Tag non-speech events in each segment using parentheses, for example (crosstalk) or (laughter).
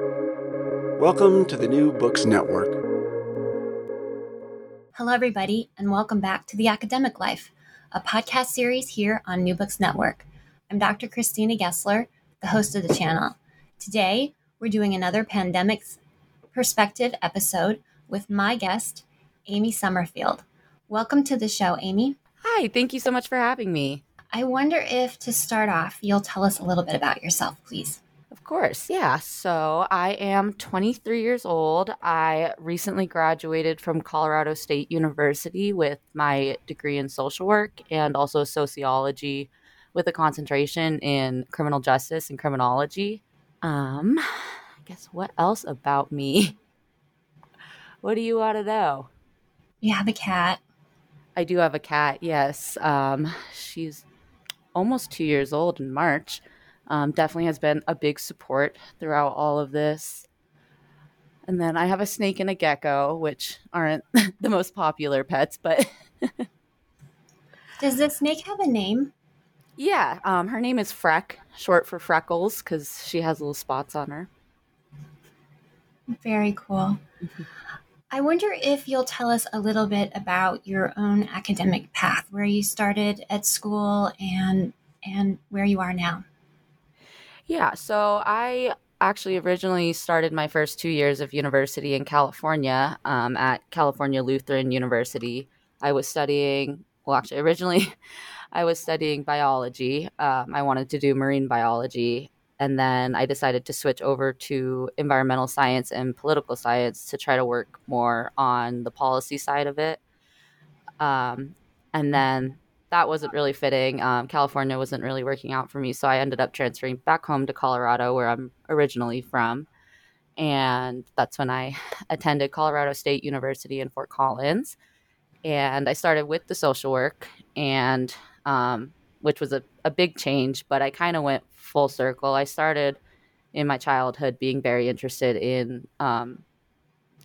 Welcome to the New Books Network. Hello, everybody, and welcome back to The Academic Life, a podcast series here on New Books Network. I'm Dr. Christina Gessler, the host of the channel. Today, we're doing another pandemics perspective episode with my guest, Amy Summerfield. Welcome to the show, Amy. Hi, thank you so much for having me. I wonder if to start off, you'll tell us a little bit about yourself, please. Of course, yeah. So I am 23 years old. I recently graduated from Colorado State University with my degree in social work and also sociology with a concentration in criminal justice and criminology. Um, I guess what else about me? (laughs) What do you want to know? You have a cat. I do have a cat, yes. Um, she's almost two years old in March um, definitely has been a big support throughout all of this. And then I have a snake and a gecko, which aren't (laughs) the most popular pets, but. Does the snake have a name? Yeah, um, her name is Freck, short for Freckles, because she has little spots on her. Very cool. Mm-hmm. I wonder if you'll tell us a little bit about your own academic path, where you started at school and and where you are now. Yeah, so I actually originally started my first two years of university in California um, at California Lutheran University. I was studying, well, actually, originally (laughs) I was studying biology. Um, I wanted to do marine biology. And then I decided to switch over to environmental science and political science to try to work more on the policy side of it. Um, and then that wasn't really fitting. Um, California wasn't really working out for me, so I ended up transferring back home to Colorado, where I'm originally from. And that's when I (laughs) attended Colorado State University in Fort Collins. And I started with the social work, and um, which was a, a big change, but I kind of went full circle. I started in my childhood being very interested in um,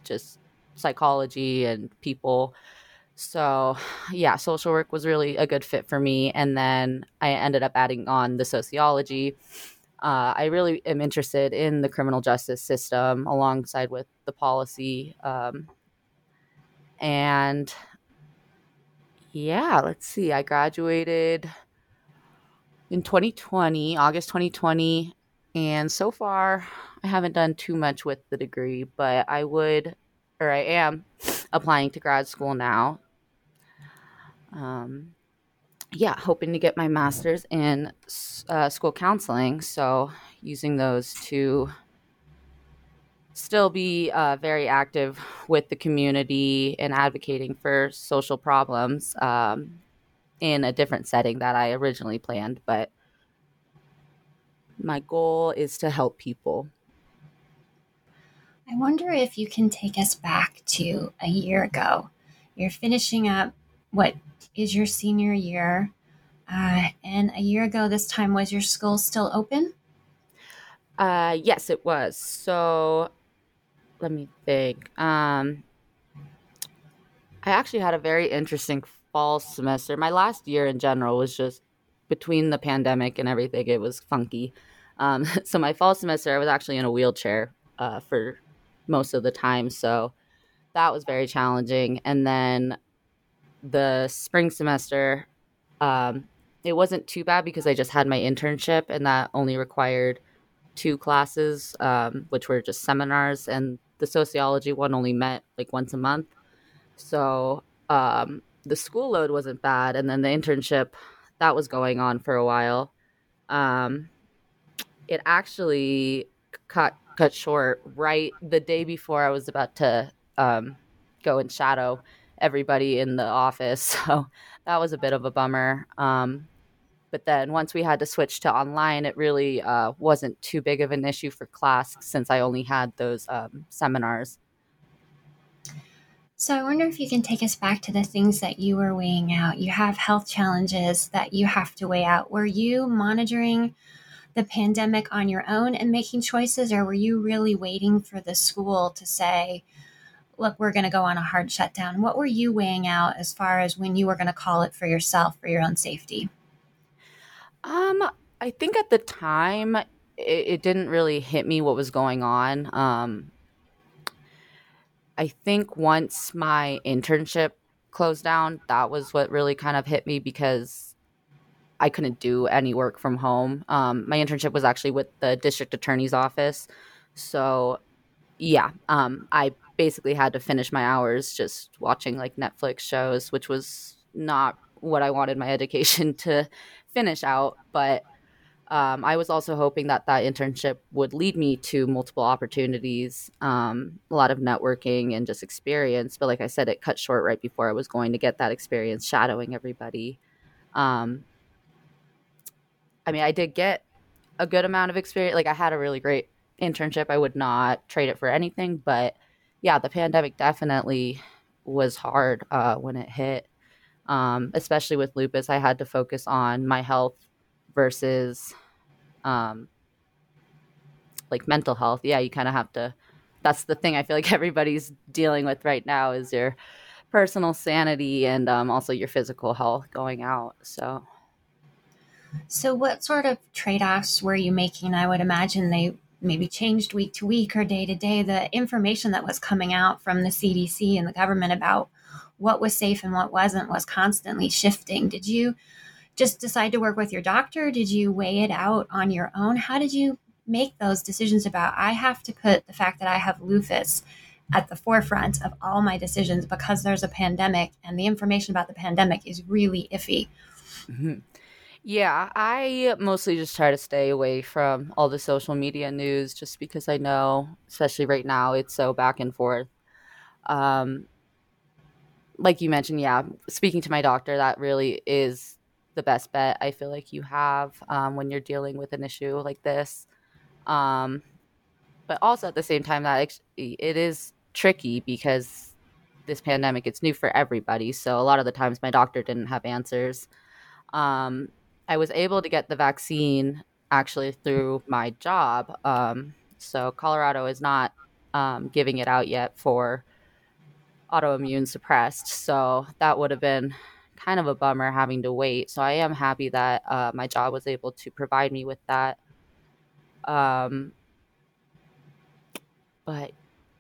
just psychology and people so, (sighs) yeah, social work was really a good fit for me. And then I ended up adding on the sociology. Uh, I really am interested in the criminal justice system alongside with the policy. Um, and yeah, let's see, I graduated in 2020, August 2020. And so far, I haven't done too much with the degree, but I would, or I am applying to grad school now um, yeah, hoping to get my master's in uh, school counseling. So using those to still be uh, very active with the community and advocating for social problems um, in a different setting that I originally planned. But my goal is to help people. I wonder if you can take us back to a year ago. You're finishing up what is your senior year. Uh, and a year ago, this time, was your school still open? Uh, yes, it was. So let me think. Um, I actually had a very interesting fall semester. My last year in general was just between the pandemic and everything, it was funky. Um, (laughs) so my fall semester, I was actually in a wheelchair uh, for most of the time. So that was very challenging. And then the spring semester, um, it wasn't too bad because I just had my internship and that only required two classes, um, which were just seminars, and the sociology one only met like once a month. So um, the school load wasn't bad, and then the internship that was going on for a while. Um, it actually cut cut short right the day before I was about to um, go and shadow everybody in the office. (laughs) So that was a bit of a bummer. Um, but then once we had to switch to online, it really uh, wasn't too big of an issue for class since I only had those um, seminars. So I wonder if you can take us back to the things that you were weighing out. You have health challenges that you have to weigh out. Were you monitoring the pandemic on your own and making choices, or were you really waiting for the school to say, look, we're going to go on a hard shutdown. What were you weighing out as far as when you were going to call it for yourself for your own safety? Um, I think at the time it, it, didn't really hit me what was going on. Um, I think once my internship closed down, that was what really kind of hit me because I couldn't do any work from home. Um, my internship was actually with the district attorney's office. So, yeah, um, I basically had to finish my hours just watching like Netflix shows, which was not what I wanted my (laughs) education to finish out. But um, I was also hoping that that internship would lead me to multiple opportunities, um, a lot of networking and just experience. But like I said, it cut short right before I was going to get that experience shadowing everybody. Um, I mean, I did get a good amount of experience. Like I had a really great internship. I would not trade it for anything. But yeah, the pandemic definitely was hard uh, when it hit. Um, especially with lupus, I had to focus on my health versus um like mental health yeah you kind of have to that's the thing i feel like (laughs) everybody's dealing with right now is your personal sanity and um, also your physical health going out so so what sort of trade-offs were you making i would imagine they maybe changed week to week or day to day the information that was coming out from the cdc and the government about what was safe and what wasn't was constantly shifting did you just decide to work with your doctor? Did you weigh it out on your own? How did you make those decisions about I have to put the fact that I have lupus at the forefront of all my decisions because there's a pandemic and the information about the pandemic is really iffy. Mm-hmm. Yeah, I mostly just try to stay away from all the social media news just because I know, especially right now, it's so back and forth. Um, like you mentioned, yeah, speaking to my doctor, that really is the best bet I feel like you have um, when you're dealing with an issue like this. Um, but also at the same time, that it is tricky because this pandemic it's new for everybody. So a lot of the times my doctor didn't have answers. Um, I was able to get the vaccine actually through my job. Um, so Colorado is not um, giving it out yet for autoimmune suppressed. So that would have been kind of a bummer having to wait. So I am happy that uh, my job was able to provide me with that. Um, but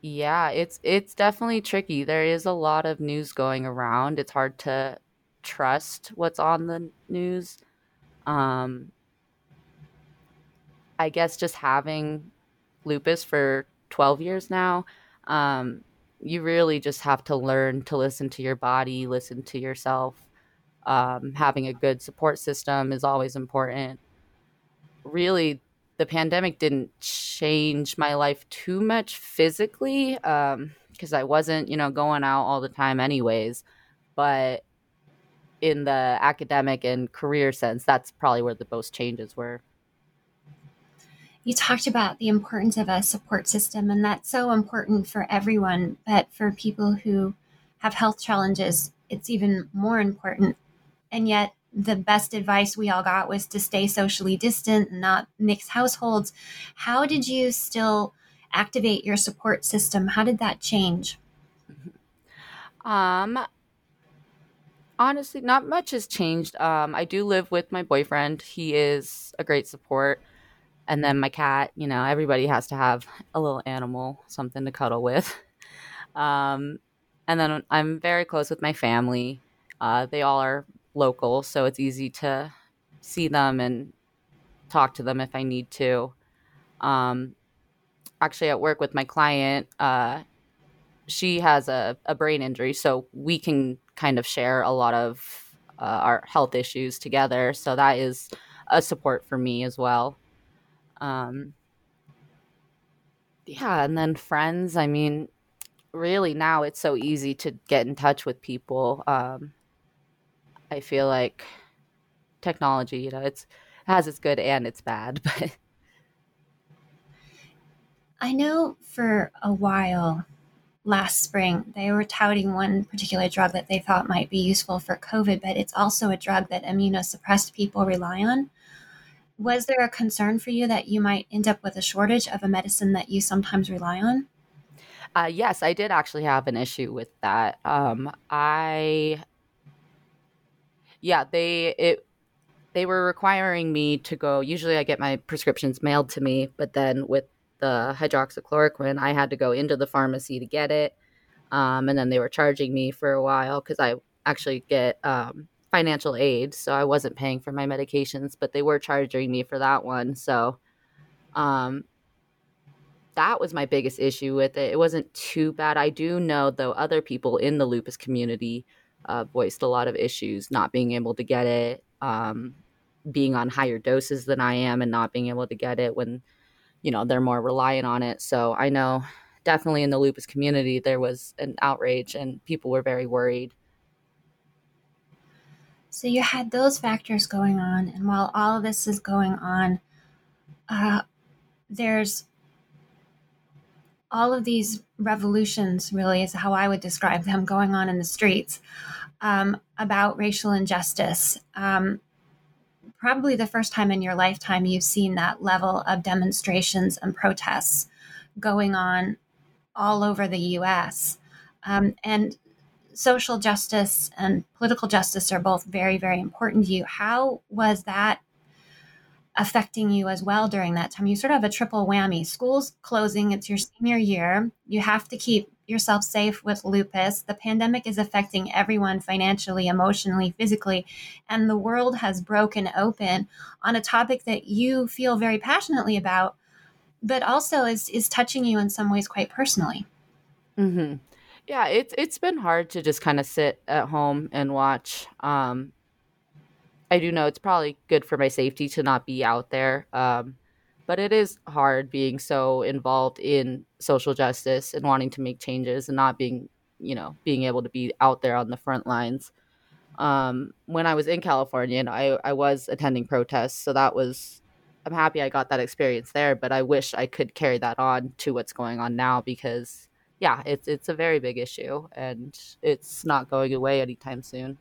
yeah, it's it's definitely tricky. There is a lot of news going around. It's hard to trust what's on the news. Um, I guess just having lupus for 12 years now, um, you really just have to learn to listen to your body, listen to yourself, um, having a good support system is always important. Really, the pandemic didn't change my life too much physically because um, I wasn't, you know, going out all the time, anyways. But in the academic and career sense, that's probably where the most changes were. You talked about the importance of a support system, and that's so important for everyone. But for people who have health challenges, it's even more important and yet the best advice we all got was to stay socially distant and not mix households. How did you still activate your support system? How did that change? (laughs) Um honestly not much has changed. Um I do live with my boyfriend. He is a great support. And then my cat, you know, everybody has to have a little animal, something to cuddle with. (laughs) Um and then I'm very close with my family. Uh, they all are local, so it's easy to see them and talk to them if I need to. Um, actually, at work with my client, uh, she has a, a brain injury, so we can kind of share a lot of uh, our health issues together. So that is a support for me as well. Um, yeah, and then friends. I mean, really now it's so easy to get in touch with people. Um, I feel like technology, you know, it's it has its good and its bad, (laughs) but I know for a while last spring they were touting one particular drug that they thought might be useful for COVID, but it's also a drug that immunosuppressed people rely on. Was there a concern for you that you might end up with a shortage of a medicine that you sometimes rely on? Uh, yes, I did actually have an issue with that. Um, I yeah, they it they were requiring me to go. Usually, I get my prescriptions mailed to me, but then with the hydroxychloroquine, I had to go into the pharmacy to get it. Um, and then they were charging me for a while because I actually get um, financial aid, so I wasn't paying for my medications, but they were charging me for that one. So, um, that was my biggest issue with it. It wasn't too bad. I do know though other people in the lupus community uh, voiced a lot of issues, not being able to get it, um, being on higher doses than I am, and not being able to get it when you know they're more reliant on it. So I know definitely in the lupus community there was an outrage and people were very worried. So you had those factors going on, and while all of this is going on, uh, there's all of these revolutions, really, is how I would describe them, going on in the streets um, about racial injustice. Um, probably the first time in your lifetime you've seen that level of demonstrations and protests going on all over the US. Um, and social justice and political justice are both very, very important to you. How was that affecting you as well during that time? You sort of have a triple whammy. School's closing, it's your senior year. You have to keep yourself safe with lupus. The pandemic is affecting everyone financially, emotionally, physically, and the world has broken open on a topic that you feel very passionately about, but also is is touching you in some ways quite personally. Mm-hmm. Yeah, it's it's been hard to just kind of sit at home and watch. Um, I do know it's probably good for my safety to not be out there. Um, but it is hard being so involved in social justice and wanting to make changes and not being you know being able to be out there on the front lines. Um, when i was in california and I, I was attending protests so that was i'm happy i got that experience there but i wish i could carry that on to what's going on now because yeah it's it's a very big issue and it's not going away anytime soon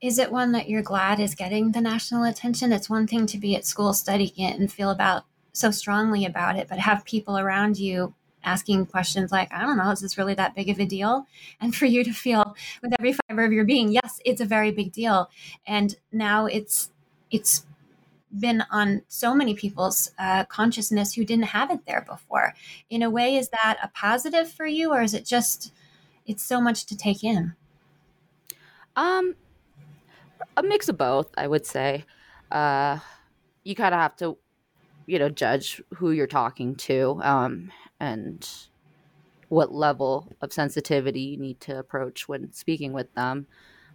is it one that you're glad is getting the national attention? It's one thing to be at school studying it and feel about so strongly about it, but have people around you asking questions like, I don't know, is this really that big of a deal? And for you to feel with every fiber of your being, yes, it's a very big deal. And now it's it's been on so many people's uh, consciousness who didn't have it there before. In a way, is that a positive for you, or is it just it's so much to take in? Um, a mix of both, I would say. Uh, you kind of have to, you know, judge who you're talking to um, and what level of sensitivity you need to approach when speaking with them.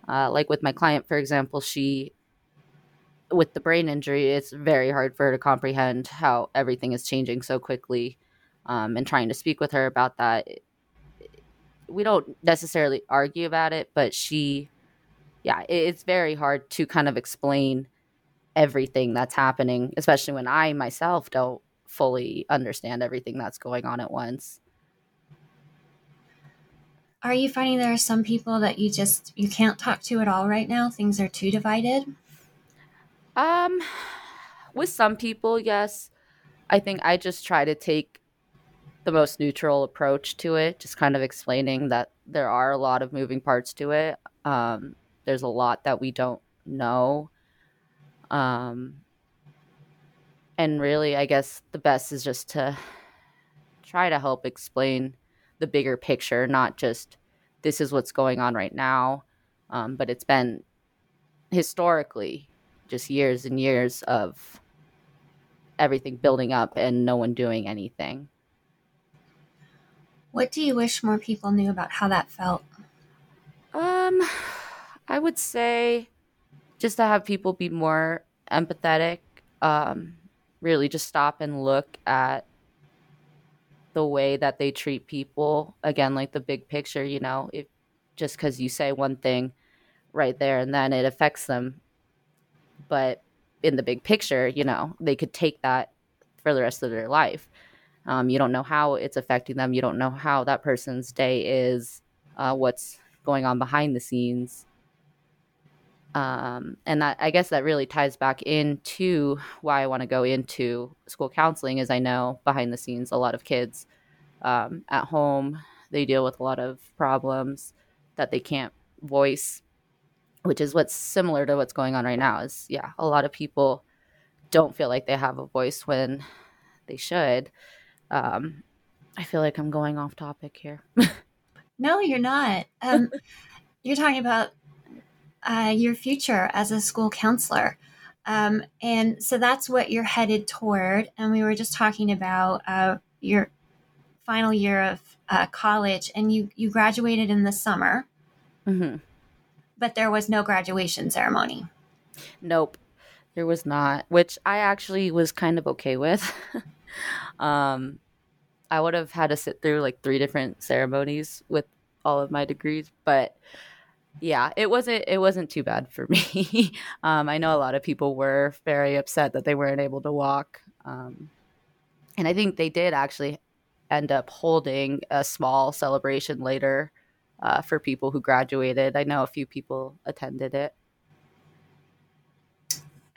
Uh, like with my client, for example, she, with the brain injury, it's very hard for her to comprehend how everything is changing so quickly. Um, and trying to speak with her about that, we don't necessarily argue about it, but she yeah, it's very hard to kind of explain everything that's happening, especially when I myself don't fully understand everything that's going on at once. Are you finding there are some people that you just you can't talk to at all right now? Things are too divided? Um with some people, yes. I think I just try to take the most neutral approach to it, just kind of explaining that there are a lot of moving parts to it. Um, there's a lot that we don't know. Um, and really, I guess the best is just to try to help explain the bigger picture, not just this is what's going on right now, um, but it's been historically just years and years of everything building up and no one doing anything. What do you wish more people knew about how that felt? Um, I would say just to have people be more empathetic, um, really just stop and look at the way that they treat people. Again, like the big picture, you know, if just because you say one thing right there and then it affects them. But in the big picture, you know, they could take that for the rest of their life. Um, you don't know how it's affecting them. You don't know how that person's day is, uh, what's going on behind the scenes um, and that i guess that really ties back into why i want to go into school counseling is i know behind the scenes a lot of kids um, at home they deal with a lot of problems that they can't voice which is what's similar to what's going on right now. Is yeah, a lot of people don't feel like they have a voice when they should. Um, I feel like I'm going off topic here. (laughs) no, you're not. Um, (laughs) you're talking about uh, your future as a school counselor. Um, and so that's what you're headed toward. And we were just talking about uh, your final year of uh, college, and you you graduated in the summer, mm-hmm. but there was no graduation ceremony. Nope, there was not, which I actually was kind of okay with. (laughs) um, I would have had to sit through like three different ceremonies with all of my degrees, but yeah, it wasn't it wasn't too bad for (laughs) me. um, I know a lot of people were very upset that they weren't able to walk, um, and I think they did actually end up holding a small celebration later uh, for people who graduated. I know a few people attended it.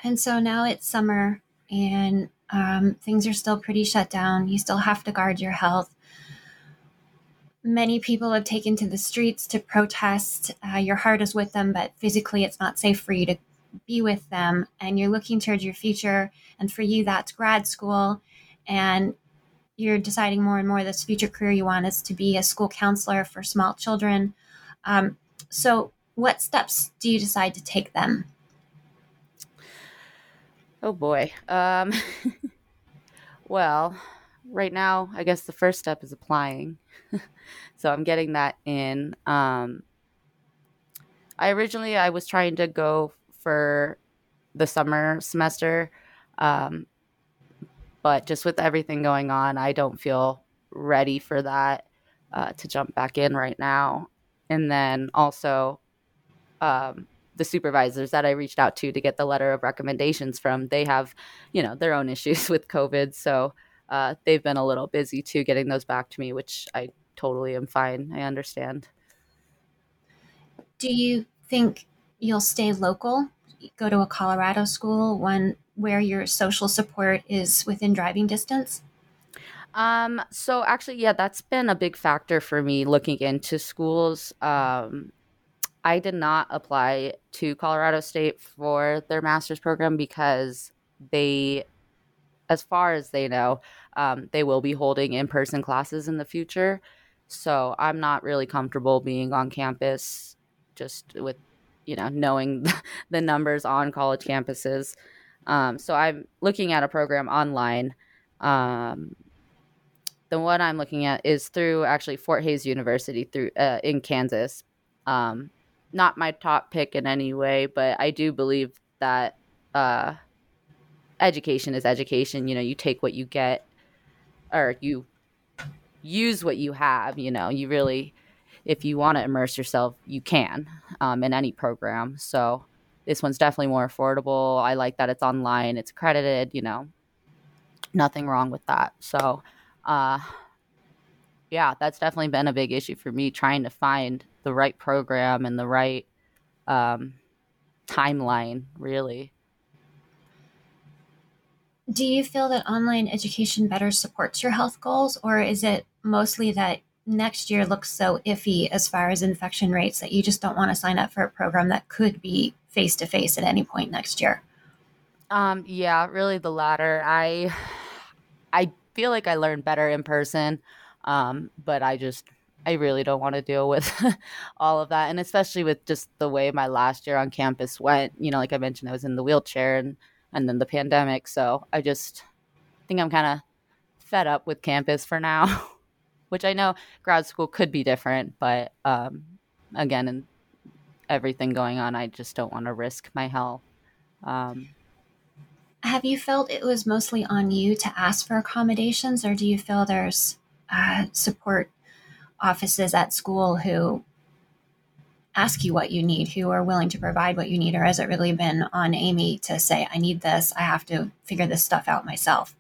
And so now it's summer, and um, things are still pretty shut down. You still have to guard your health many people have taken to the streets to protest. Uh, your heart is with them, but physically it's not safe for you to be with them. And you're looking towards your future. And for you, that's grad school. And you're deciding more and more this future career you want is to be a school counselor for small children. Um, so, what steps do you decide to take then? Oh boy. Um, (laughs) well, right now, I guess the first step is applying. (laughs) so I'm getting that in. Um, I originally I was trying to go for the summer semester, um, but just with everything going on, I don't feel ready for that uh, to jump back in right now. And then also, um, the supervisors that I reached out to to get the letter of recommendations from, they have, you know, their own (laughs) issues with COVID. So uh, they've been a little busy too getting those back to me, which I totally am fine. I understand. Do you think you'll stay local? Go to a Colorado school, one where your social support is within driving distance? Um, so actually, yeah, that's been a big factor for me looking into schools. Um, I did not apply to Colorado State for their master's program because they, as far as they know, um, they will be holding in person classes in the future. So I'm not really comfortable being on campus just with, you know, knowing (laughs) the numbers on college campuses. Um, so I'm looking at a program online. Um, the one I'm looking at is through actually Fort Hays University through uh, in Kansas. Um, not my top pick in any way, but I do believe that uh, education is education. You know, you take what you get, or you use what you have. You know, you really, if you want to immerse yourself, you can um, in any program. So this one's definitely more affordable. I like that it's online, it's accredited. You know, nothing wrong with that. So, uh, yeah, that's definitely been a big issue for me trying to find the right program and the right um, timeline, really. Do you feel that online education better supports your health goals, or is it mostly that next year looks so iffy as far as infection rates that you just don't want to sign up for a program that could be face to face at any point next year? Um, yeah, really the latter. I I feel like I learned better in person, um, but I just I really don't want to deal with (laughs) all of that, and especially with just the way my last year on campus went. You know, like I mentioned, I was in the wheelchair and and then the pandemic, so I just think I'm kind of fed up with campus for now. (laughs) which I know grad school could be different, but um, again, and everything going on, I just don't want to risk my health. Um, Have you felt it was mostly on you to ask for accommodations, or do you feel there's uh, support offices at school who ask you what you need, who are willing to provide what you need, or has it really been on Amy to say, I need this, I have to figure this stuff out myself?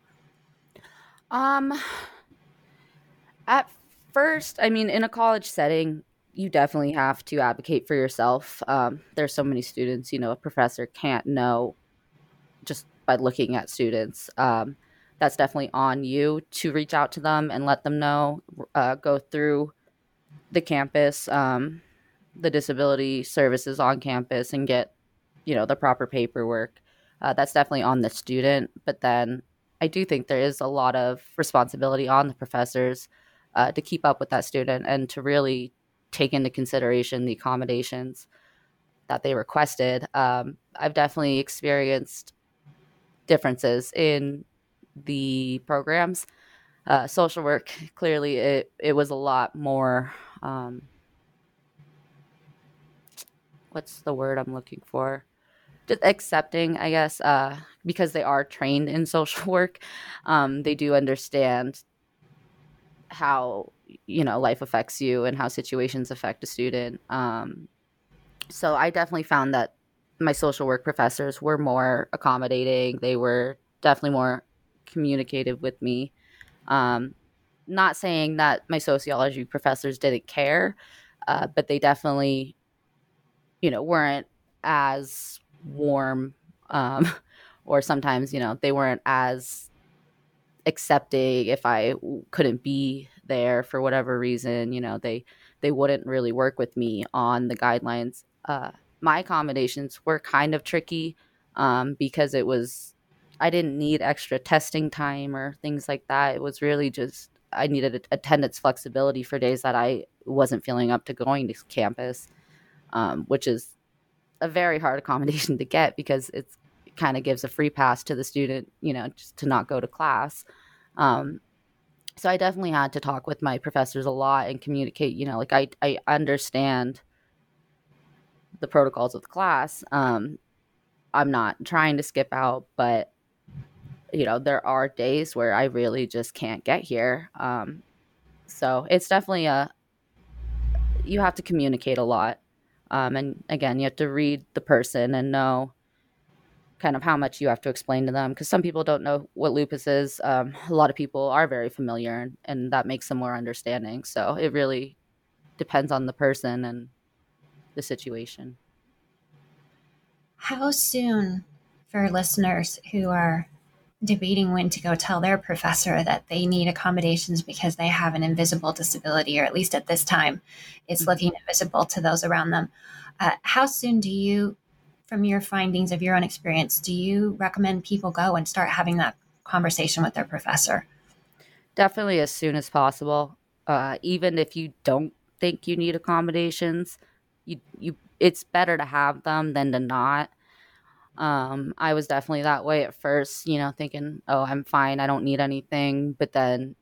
Um, at first, I mean, in a college setting, you definitely have to advocate for yourself. Um, there's so many students, you know, a professor can't know just by looking at students. Um, that's definitely on you to reach out to them and let them know, uh, go through the campus. Um, the disability services on campus and get you know the proper paperwork uh, that's definitely on the student but then i do think there is a lot of responsibility on the professors uh, to keep up with that student and to really take into consideration the accommodations that they requested. Um, i've definitely experienced differences in the programs. Uh, social work (laughs) clearly it, it was a lot more um, what's the word i'm looking for? Just accepting i guess uh, because they are trained in (laughs) social work um, they do understand how you know life affects you and how situations affect a student. Um, so i definitely found that my social work professors were more accommodating. They were definitely more communicative with me. Um, not saying that my sociology professors didn't care uh, but they definitely you know weren't as warm um, (laughs) or sometimes you know they weren't as accepting if i couldn't be there for whatever reason you know they they wouldn't really work with me on the guidelines. Uh, my accommodations were kind of tricky um, because it was i didn't need extra testing time or things like that. It was really just i needed attendance flexibility for days that i wasn't feeling up to going to campus um, which is a very hard (laughs) accommodation to get because it's it kind of gives a free pass to the student, you know, just to not go to class. Um, so I definitely had to talk with my professors a lot and communicate. You know, like I I understand the protocols of the class. Um, I'm not trying to skip out, but you know, there are days where I really just can't get here. Um, so it's definitely a you have to communicate a lot um, and again, you have to read the person and know kind of how much you have to explain to them because some people don't know what lupus is. Um, a lot of people are very familiar, and, and that makes them more understanding. So it really depends on the person and the situation. How soon, for listeners who are debating when to go tell their professor that they need accommodations because they have an invisible disability, or at least at this time, it's mm-hmm. looking invisible to those around them. Uh, how soon do you, from your findings of your own experience, do you recommend people go and start having that conversation with their professor? Definitely as soon as possible. Uh, even if you don't think you need accommodations, you you it's better to have them than to not. Um, I was definitely that way at first, you know, thinking, oh, I'm fine, I don't need anything. But then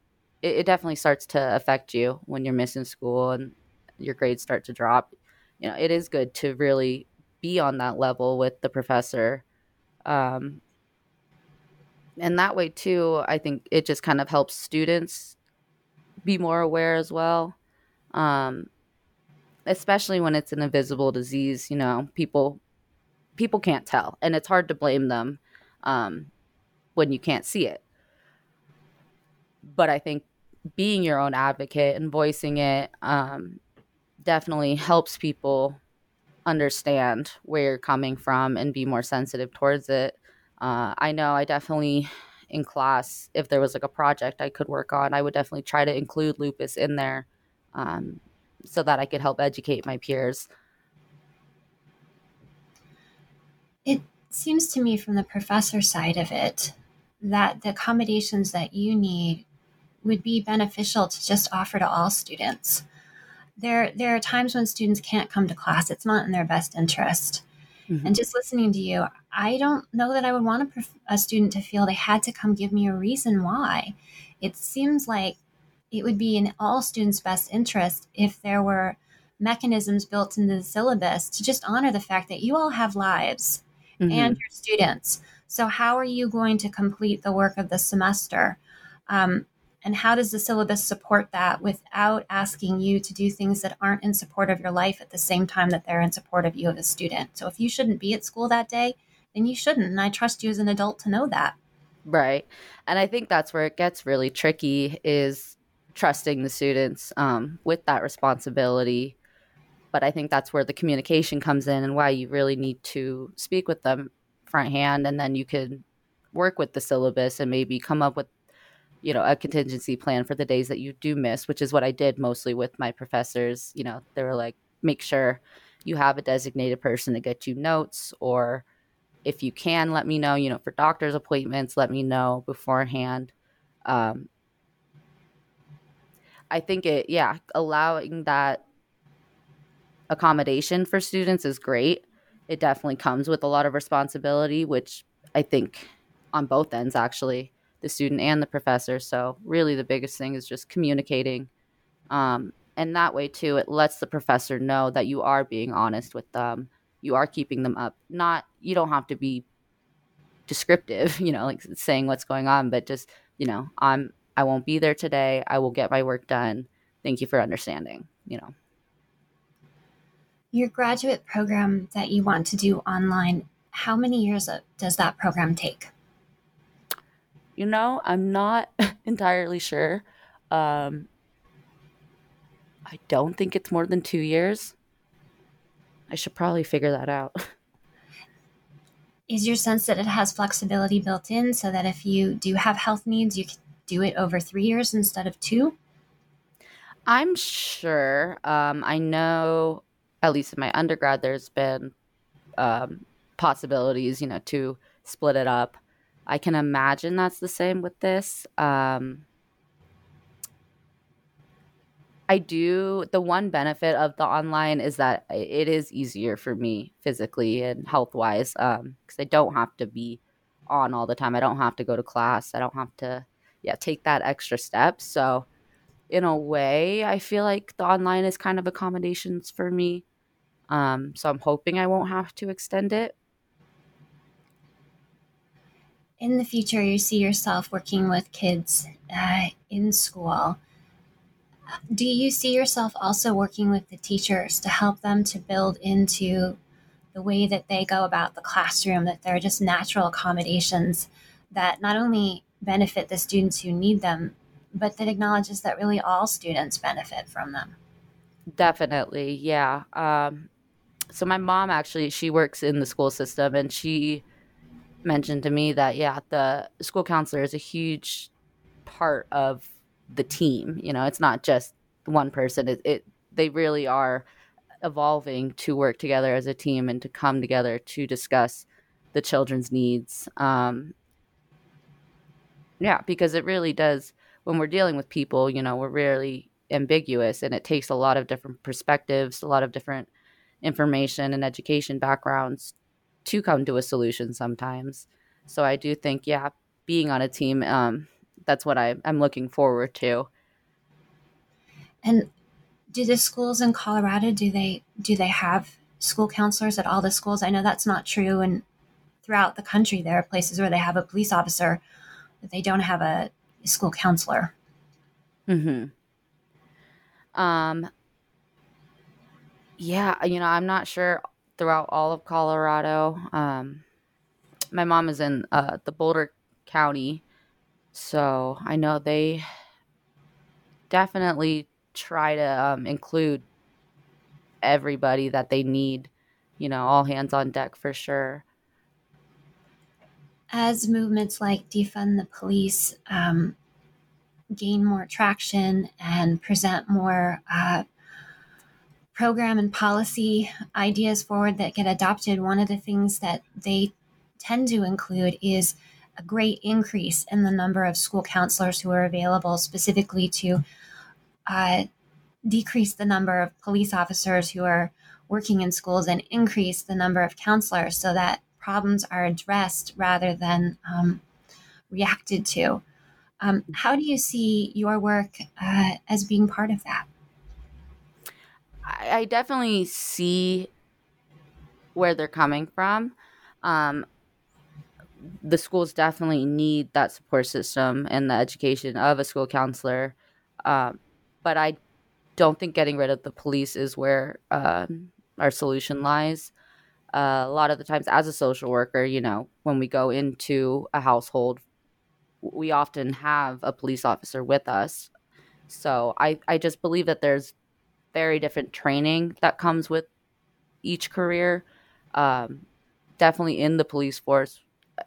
it, it definitely starts to affect you when you're missing school and your grades start to drop. You know, it is good to really be on that level with the professor. Um, and that way, too, I think it just kind of helps students be more aware as well. Um, especially when it's an invisible disease, you know, people people can't tell, and it's hard to blame them um, when you can't see it. But I think being your own advocate and voicing it um, definitely helps people understand where you're coming from and be more sensitive towards it. Uh, I know I definitely in class, if there was like a project I could work on, I would definitely try to include lupus in there um, so that I could help educate my peers It seems to me from the professor side of it that the accommodations that you need would be beneficial to just offer to all students. There, there are times when students can't come to class. It's not in their best interest. Mm-hmm. And just listening to you, I don't know that I would want a, a student to feel they had to come give me a reason why. It seems like it would be in all students' best interest if there were mechanisms built into the syllabus to just honor the fact that you all have lives mm-hmm. and your students. So, how are you going to complete the work of the semester? Um, and how does the syllabus support that without asking you to do things that aren't in support of your life at the same time that they're in support of you as a student? So, if you shouldn't be at school that day, then you shouldn't. And I trust you as an adult to know that. Right. And I think that's where it gets really tricky is trusting the students um, with that responsibility but I think that's where the communication comes in and why you really need to speak with them front hand and then you can work with the syllabus and maybe come up with you know a contingency plan for the days that you do miss which is what i did mostly with my professors you know they were like make sure you have a designated person to get you notes or if you can let me know you know for doctor's appointments let me know beforehand. Um, i think it yeah allowing that accommodation for students is great. It definitely comes with a lot of responsibility which i think on both ends actually the student and the professor. So really the biggest thing is just communicating um, and that way too it lets the professor know that you are being honest with them. You are keeping them up. Not you don't have to be descriptive (laughs) you know like saying what's going on but just you know i'm i won't be there today. I will get my work done. Thank you for understanding you know. Your graduate program that you want to do online how many years does that program take you know i'm not (laughs) entirely sure um I don't think it's more than two years. I should probably figure that out. (laughs) Is your sense that it has flexibility built in so that if you do have health needs, you can do it over three years instead of two? I'm sure. Um, I know, at least in my undergrad, there's been um, possibilities, you know, to split it up. I can imagine that's the same with this. Um, I do. The one benefit of the online is that it is easier for me physically and health wise because um, I don't have to be on all the time. I don't have to go to class. I don't have to, yeah, take that extra step. So, in a way, I feel like the online is kind of accommodations for me. Um, so I'm hoping I won't have to extend it. In the future, you see yourself working with kids uh, in school. Do you see yourself also working with the teachers to help them to build into the way that they go about the classroom that they're just natural accommodations that not only benefit the students who need them but that acknowledges that really all students benefit from them? Definitely yeah. Um, so my mom actually she works in the school system and she mentioned to me that yeah the school counselor is a huge part of the team. You know, it's not just one person. It, it they really are evolving to work together as a team and to come together to discuss the children's needs. Um, yeah, because it really does. When we're dealing with people, you know, we're really ambiguous, and it takes a lot of different perspectives, a lot of different information and education backgrounds to come to a solution sometimes. So I do think, yeah, being on a team um, that's what I, I'm looking forward to. And do the schools in Colorado do they do they have school counselors at all the schools? I know that's not true, and throughout the country there are places where they have a police officer, but they don't have a school counselor. Hmm. Um. Yeah, you know, I'm not sure throughout all of Colorado. Um, my mom is in uh, the Boulder County so I know they definitely try to um, include everybody that they need, you know, all hands on deck for sure. As movements like defund the police um, gain more traction and present more uh, program and policy ideas forward that get adopted, one of the things that they tend to include is a great increase in the number of school counselors who are available specifically to uh, decrease the number of police officers who are working in schools and increase the number of counselors so that problems are addressed rather than um, reacted to. Um, how do you see your work uh, as being part of that? I, definitely see where they're coming from. Um, the schools definitely need that support system and the education of a school counselor. Um, but I don't think getting rid of the police is where uh, our solution lies. Uh, a lot of the times, as a social worker, you know, when we go into a household, we often have a police officer with us. So I, I just believe that there's very different training that comes with each career. Um, definitely in the police force,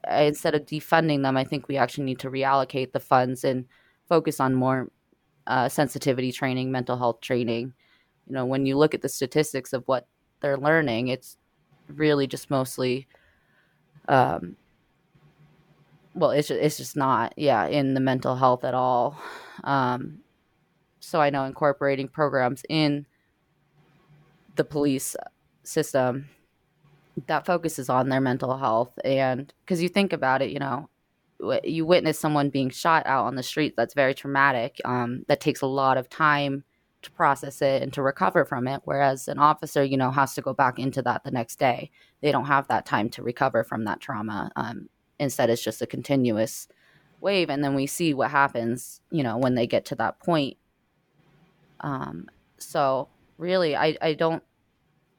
instead of defunding them, I think we actually need to reallocate the funds and focus on more uh, sensitivity training, mental health training, you know, when you look at the statistics of what they're learning, it's really just mostly, um, well, it's just, it's just not, yeah, in the mental health at all. Um, so I know incorporating programs in the police system that focuses on their mental health. And because you think about it you know you witness someone being shot out on the street that's very traumatic um, that takes a lot of time to process it and to recover from it whereas an officer you know has to go back into that the next day. They don't have that time to recover from that trauma um, instead it's just a continuous wave. And then we see what happens you know when they get to that point um, so really I, I don't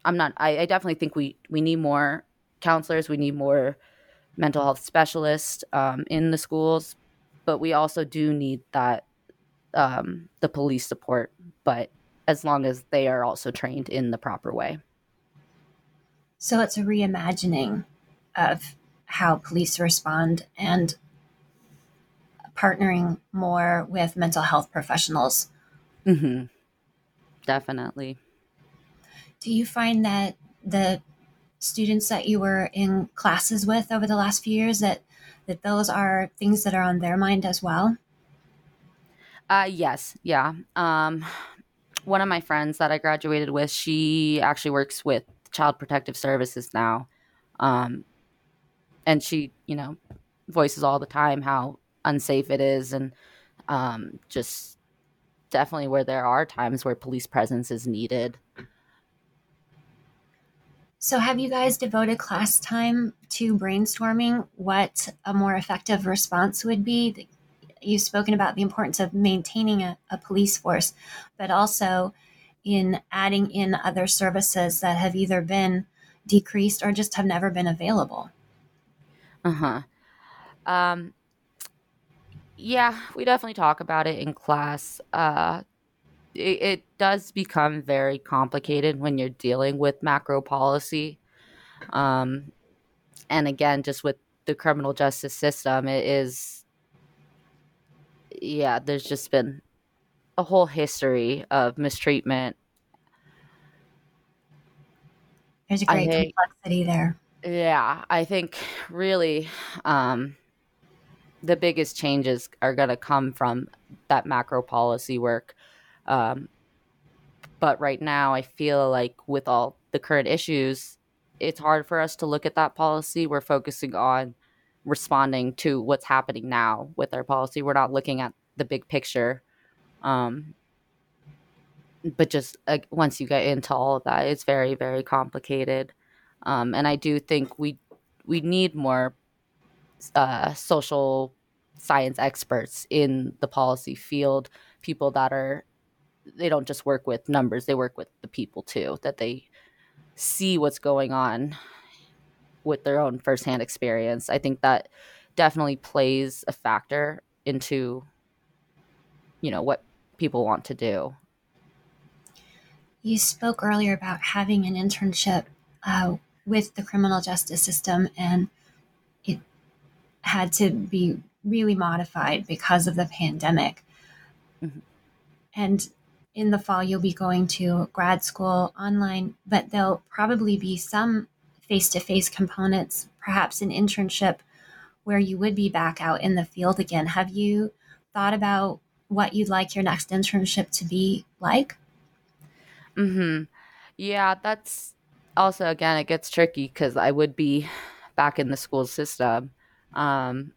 I'm not. I, I definitely think we we need more counselors. We need more mental health specialists um, in the schools, but we also do need that um, the police support. But as long as they are also trained in the proper way. So it's a reimagining of how police respond and partnering more with mental health professionals. Mm-hmm. Definitely do you find that the students that you were in classes with over the last few years that that those are things that are on their mind as well? Uh, yes, yeah. Um, one of my friends that I graduated with, she actually works with Child Protective Services now, um, and she, you know, voices all the time how unsafe it is, and um, just definitely where there are times where police presence is needed. So, have you guys devoted class time to brainstorming what a more effective response would be? You've spoken about the importance of maintaining a, a police force, but also in adding in other services that have either been decreased or just have never been available. Uh huh. Um, yeah, we definitely talk about it in class. Uh, it, it does become very complicated when you're dealing with macro policy. Um, and again, just with the criminal justice system, it is, yeah, there's just been a whole history of mistreatment. There's a great think, complexity there. Yeah, I think really um, the biggest changes are going to come from that macro policy work. Um, but right now, I feel like with all the current issues, it's hard for us to look at that policy. We're focusing on responding to what's happening now with our policy. We're not looking at the big picture. Um, but just uh, once you get into all of that, it's very, very complicated. Um, and I do think we we need more uh, social science experts in the policy field, people that are they don't just work with numbers; they work with the people too. That they see what's going on with their own firsthand experience. I think that definitely plays a factor into you know what people want to do. You spoke earlier about having an internship uh, with the criminal justice system, and it had to be really modified because of the pandemic. Mm-hmm. And in the fall you'll be going to grad school online, but there'll probably be some face to face components, perhaps an internship where you would be back out in the field again. Have you thought about what you'd like your next internship to be like? Mm-hmm. Yeah, that's also again it gets tricky because I would be back in the school system. Um,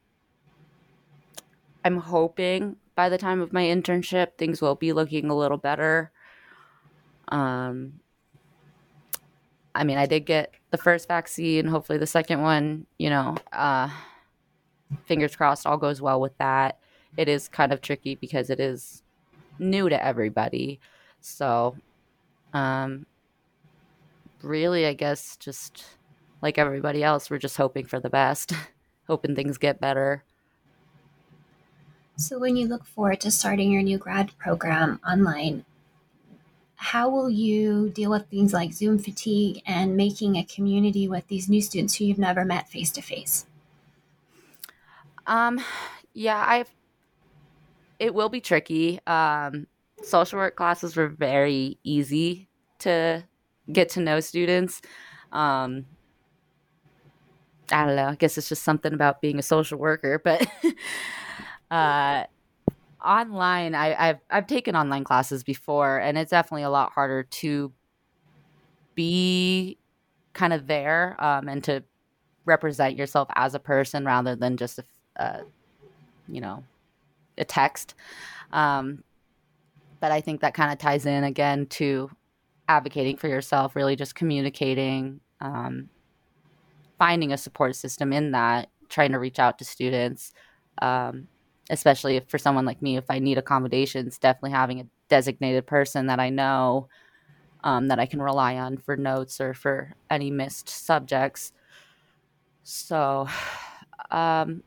I'm hoping by the time of my internship, things will be looking a little better. Um, I mean, I did get the first vaccine. Hopefully, the second one, you know, uh, fingers crossed, all goes well with that. It is kind of tricky because it is new to everybody. So, um, really, I guess just like everybody else, we're just hoping for the best, (laughs) hoping things get better. So, when you look forward to starting your new grad program online, how will you deal with things like Zoom fatigue and making a community with these new students who you've never met face to face? Um, yeah, I've. It will be tricky. Um, social work classes were very easy to get to know students. Um, I don't know. I guess it's just something about being a social worker, but (laughs) uh, online, I, have I've taken online classes before, and it's definitely a lot harder to be kind of there um, and to represent yourself as a person rather than just a, uh, you know, a text. Um, but I think that kind of ties in again to advocating for yourself, really just communicating, um, finding a support system in that, trying to reach out to students, um, especially for someone like me, if I need accommodations, definitely having a designated person that I know um, that I can rely on for notes or for any missed subjects. So, (sighs) um,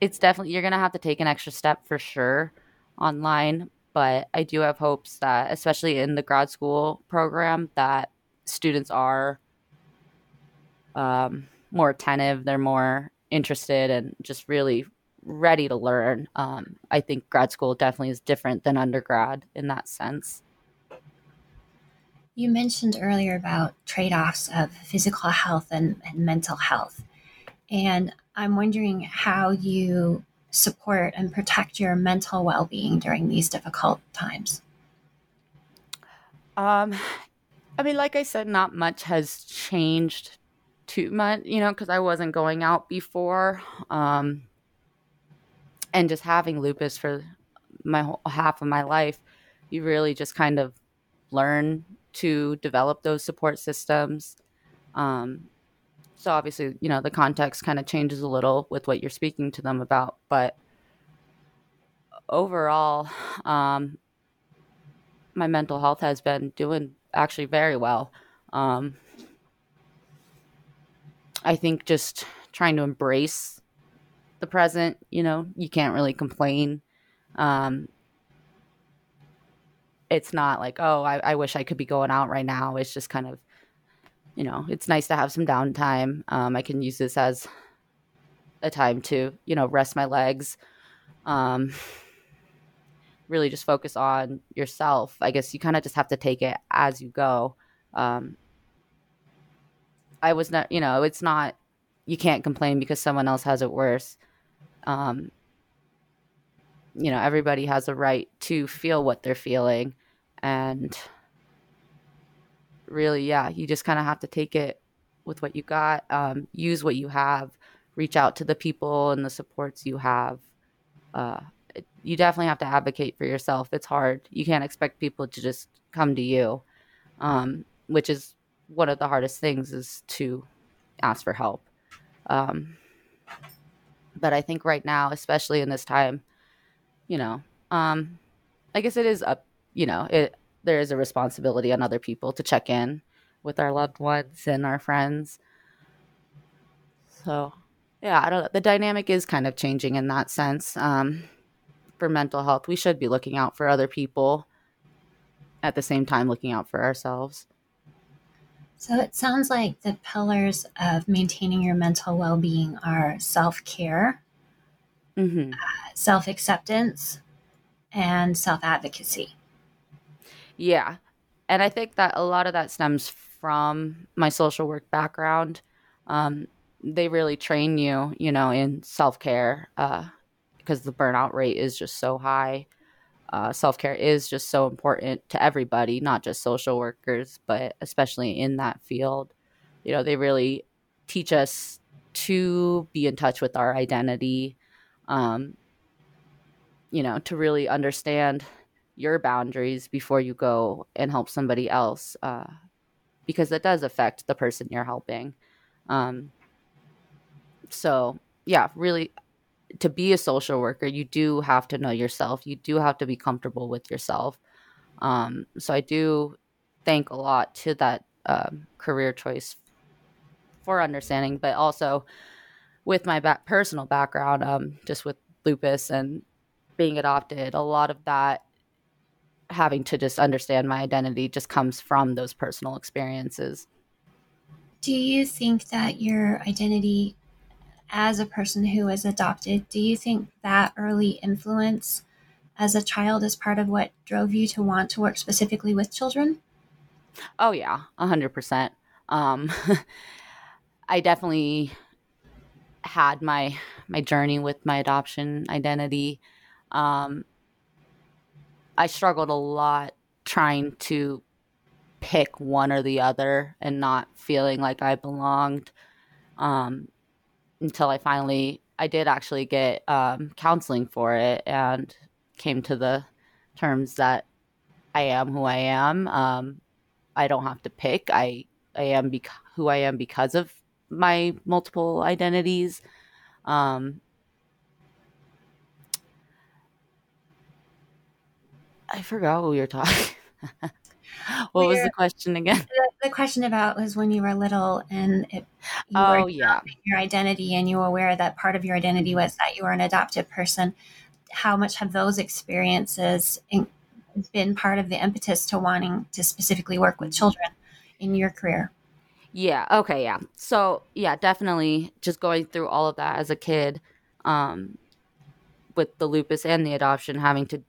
it's definitely you're gonna have to take an extra step for sure online but I do have hopes that, especially in the grad school program, that students are um, more attentive, they're more interested, and just really ready to learn. Um, I think grad school definitely is different than undergrad in that sense. You mentioned earlier about trade offs of physical health and, and mental health. And I'm wondering how you support and protect your mental well-being during these difficult times? Um, I mean, like I said, not much has changed too much, you know, because I wasn't going out before. Um, and just having lupus for my whole half of my life, you really just kind of learn to develop those support systems. Um, so obviously, you know, the context kind of changes a little with what you're speaking to them about, but overall, um, my mental health has been doing actually very well. Um, I think just trying to embrace the present, you know, you can't really complain. Um, it's not like, oh, I, I wish I could be going out right now. It's just kind of you know, it's nice to have some downtime. Um, I can use this as a time to, you know, rest my legs. Um, really just focus on yourself. I guess you kind of just have to take it as you go. Um, I was not, you know, it's not, you can't complain because someone else has it worse. Um, you know, everybody has a right to feel what they're feeling. And, really, yeah, you just kind of have to take it with what you got, um, use what you have, reach out to the people and the supports you have. Uh, it, you definitely have to advocate for yourself. It's hard. You can't expect people to just come to you, um, which is one of the hardest things is to ask for help. Um, but I think right now, especially in this time, you know, um, I guess it is up. You know, it there is a responsibility on other people to check in with our loved ones and our friends. So, yeah, I don't. The dynamic is kind of changing in that sense. Um, for mental health, we should be looking out for other people at the same time looking out for ourselves. So it sounds like the pillars of maintaining your mental well-being are self-care, mm-hmm. uh, self-acceptance, and self-advocacy. Yeah. And I think that a lot of that stems from my social work background. Um, they really train you, you know, in self care uh, because the burnout rate is just so high. Uh, self care is just so important to everybody, not just social workers, but especially in that field. You know, they really teach us to be in touch with our identity, um, you know, to really understand your boundaries before you go and help somebody else uh, because that does affect the person you're helping um, so yeah really to be a social worker you do have to know yourself you do have to be comfortable with yourself um, so i do thank a lot to that um, career choice for understanding but also with my personal background um, just with lupus and being adopted a lot of that having to just understand my identity just comes from those personal experiences. Do you think that your identity as a person who was adopted, do you think that early influence as a child is part of what drove you to want to work specifically with children? Oh yeah, a hundred percent. Um, (laughs) I definitely had my my journey with my adoption identity. Um, I struggled a lot trying to pick one or the other and not feeling like I belonged. Um, until I finally, I did actually get um, counseling for it and came to the terms that I am who I am. Um, I don't have to pick. I I am bec- who I am because of my multiple identities. Um, I forgot what we were talking. (laughs) (laughs) what was the question again? (laughs) The, the, question about was when you were little and it, you oh, were yeah. your identity and you were aware that part of your identity was that you were an adopted person. How much have those experiences in, been part of the impetus to wanting to specifically work with children in your career? Yeah. Okay. Yeah. So yeah, definitely just going through all of that as a kid, um, with the lupus and the adoption, having to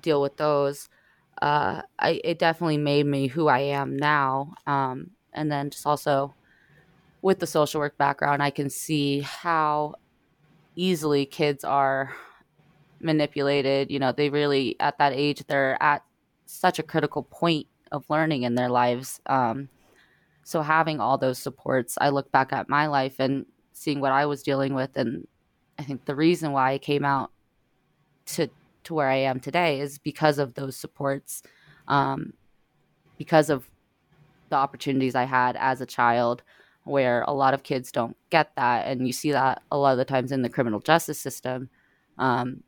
deal with those, uh, I it definitely made me who I am now. Um, and then just also with the social work background, I can see how easily kids are manipulated. You know, they really at that age they're at such a critical point of learning in their lives. Um, so having all those supports, I look back at my life and seeing what I was dealing with, and I think the reason why I came out to to where I am today is because of those supports, um, because of the opportunities I had as a child, where a lot of kids don't get that, and you see that a lot of the times in the criminal justice system. Um,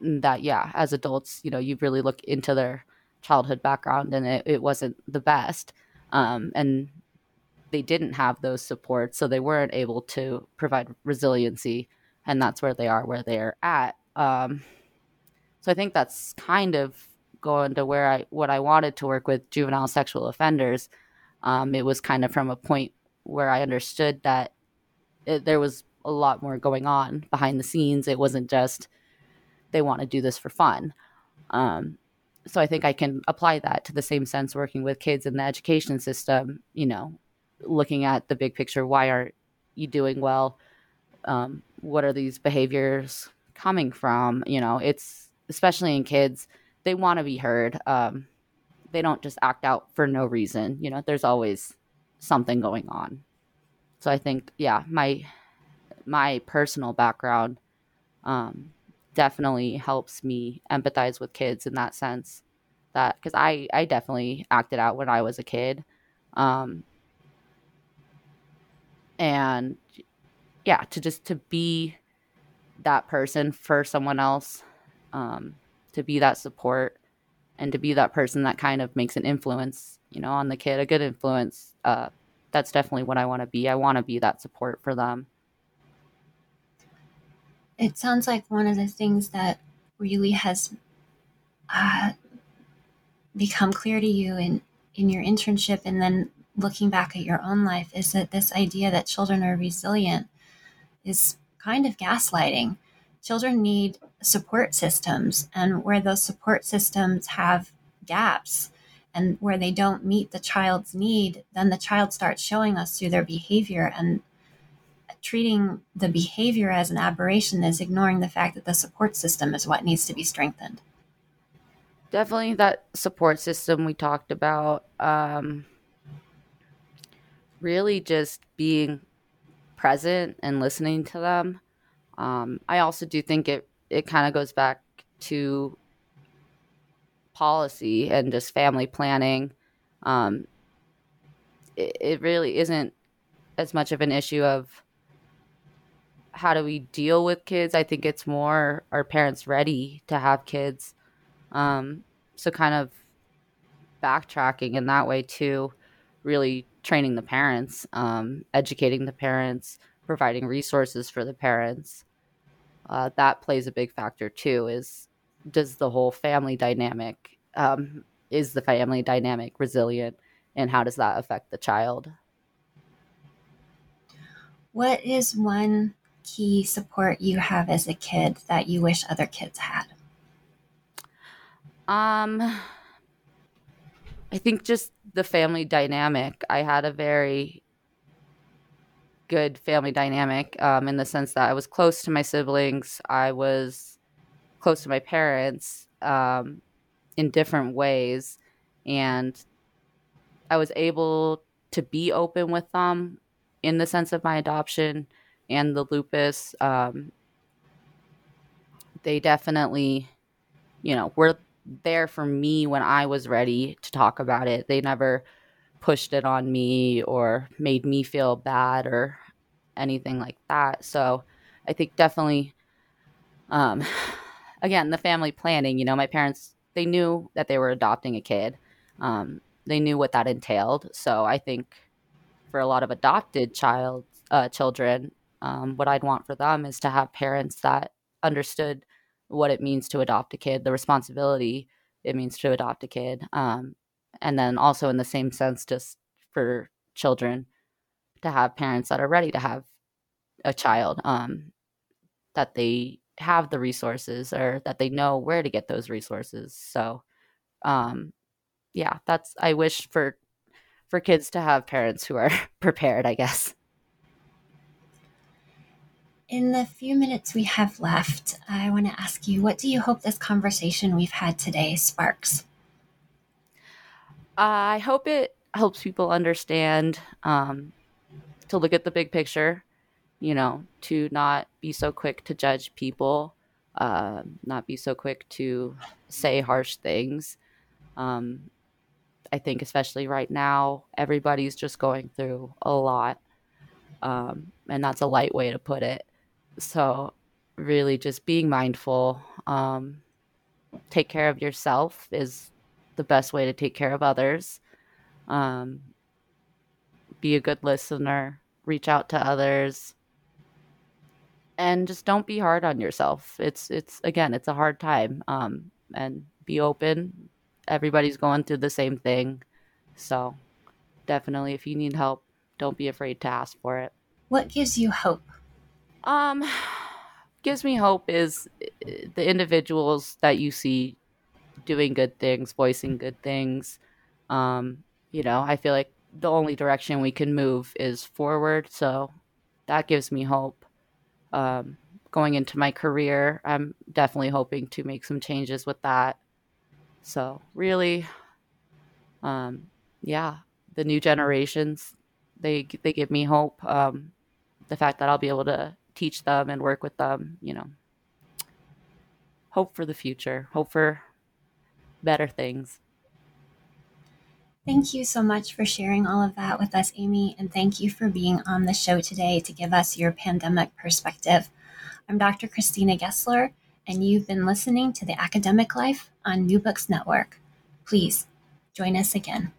that yeah, as adults, you know, you really look into their childhood background, and it, it wasn't the best um, and they didn't have those supports, so they weren't able to provide resiliency, and that's where they are where they're at. Um, so I think that's kind of going to where I what I wanted to work with juvenile sexual offenders. Um, it was kind of from a point where I understood that it, there was a lot more going on behind the scenes. It wasn't just they want to do this for fun. Um, so I think I can apply that to the same sense working with kids in the education system, you know, looking at the big picture. Why aren't you doing well? Um, what are these behaviors coming from? You know, it's especially in kids, they want to be heard. Um, they don't just act out for no reason. You know, there's always something going on. So I think, yeah, my my personal background um, definitely helps me empathize with kids in that sense that because I, I definitely acted out when I was a kid. Um, and yeah, to just to be that person for someone else, um, to be that support and to be that person that kind of makes an influence, you know, on the kid, a good influence. Uh, that's definitely what I want to be. I want to be that support for them it sounds like one of the things that really has uh, become clear to you in in your internship and then looking back at your own life is that this idea that children are resilient is kind of gaslighting children need support systems and where those support systems have gaps and where they don't meet the child's need then the child starts showing us through their behavior and treating the behavior as an aberration is ignoring the fact that the support system is what needs to be strengthened. Definitely that support system we talked about. Um, really just being present and listening to them. Um, I also do think it, it kind of goes back to policy and just family planning. Um, it, it really isn't as much of an issue of how do we deal with kids? I think it's more are parents ready to have kids? Um, so kind of backtracking in that way too, really training the parents, um, educating the parents, providing resources for the parents. Uh, that plays a big factor too. Is does the whole family dynamic um, is the family dynamic resilient, and how does that affect the child? What is one key support you have as a kid that you wish other kids had? Um, I think just the family dynamic. I had a very good family dynamic um, in the sense that I was close to my siblings. I was close to my parents um, in different ways. And I was able to be open with them in the sense of my adoption and the lupus. Um, they definitely, you know, were there for me when I was ready to talk about it. They never pushed it on me or made me feel bad or anything like that. So I think definitely, um, (sighs) again, the family planning, you know, my parents, they knew that they were adopting a kid. Um, they knew what that entailed. So I think for a lot of adopted child uh, children, um, what I'd want for them is to have parents that understood what it means to adopt a kid, the responsibility it means to adopt a kid, um, and then also in the same sense, just for children to have parents that are ready to have a child, um, that they have the resources or that they know where to get those resources. So, um, yeah, that's I wish for for kids to have parents who are (laughs) prepared. I guess. In the few minutes we have left, I want to ask you what do you hope this conversation we've had today sparks? I hope it helps people understand um, to look at the big picture, you know, to not be so quick to judge people, uh, not be so quick to say harsh things. Um, I think, especially right now, everybody's just going through a lot. Um, and that's a light way to put it. So, really, just being mindful, um, take care of yourself is the best way to take care of others. Um, be a good listener, reach out to others, and just don't be hard on yourself. It's it's again, it's a hard time. Um, and be open. Everybody's going through the same thing, so definitely, if you need help, don't be afraid to ask for it. What gives you hope? Um, gives me hope is eh, the individuals that you see doing good things, voicing good things. Um, you know, I feel like the only direction we can move is forward. So that gives me hope. Um, going into my career, I'm definitely hoping to make some changes with that. So really, um, yeah, the new generations, they they give me hope. Um, the fact that I'll be able to teach them and work with them, you know. Hope for the future, hope for better things. Thank you so much for sharing all of that with us, Amy, and thank you for being on the show today to give us your pandemic perspective. I'm Dr. Christina Gessler, and you've been listening to The Academic Life on New Books Network. Please join us again.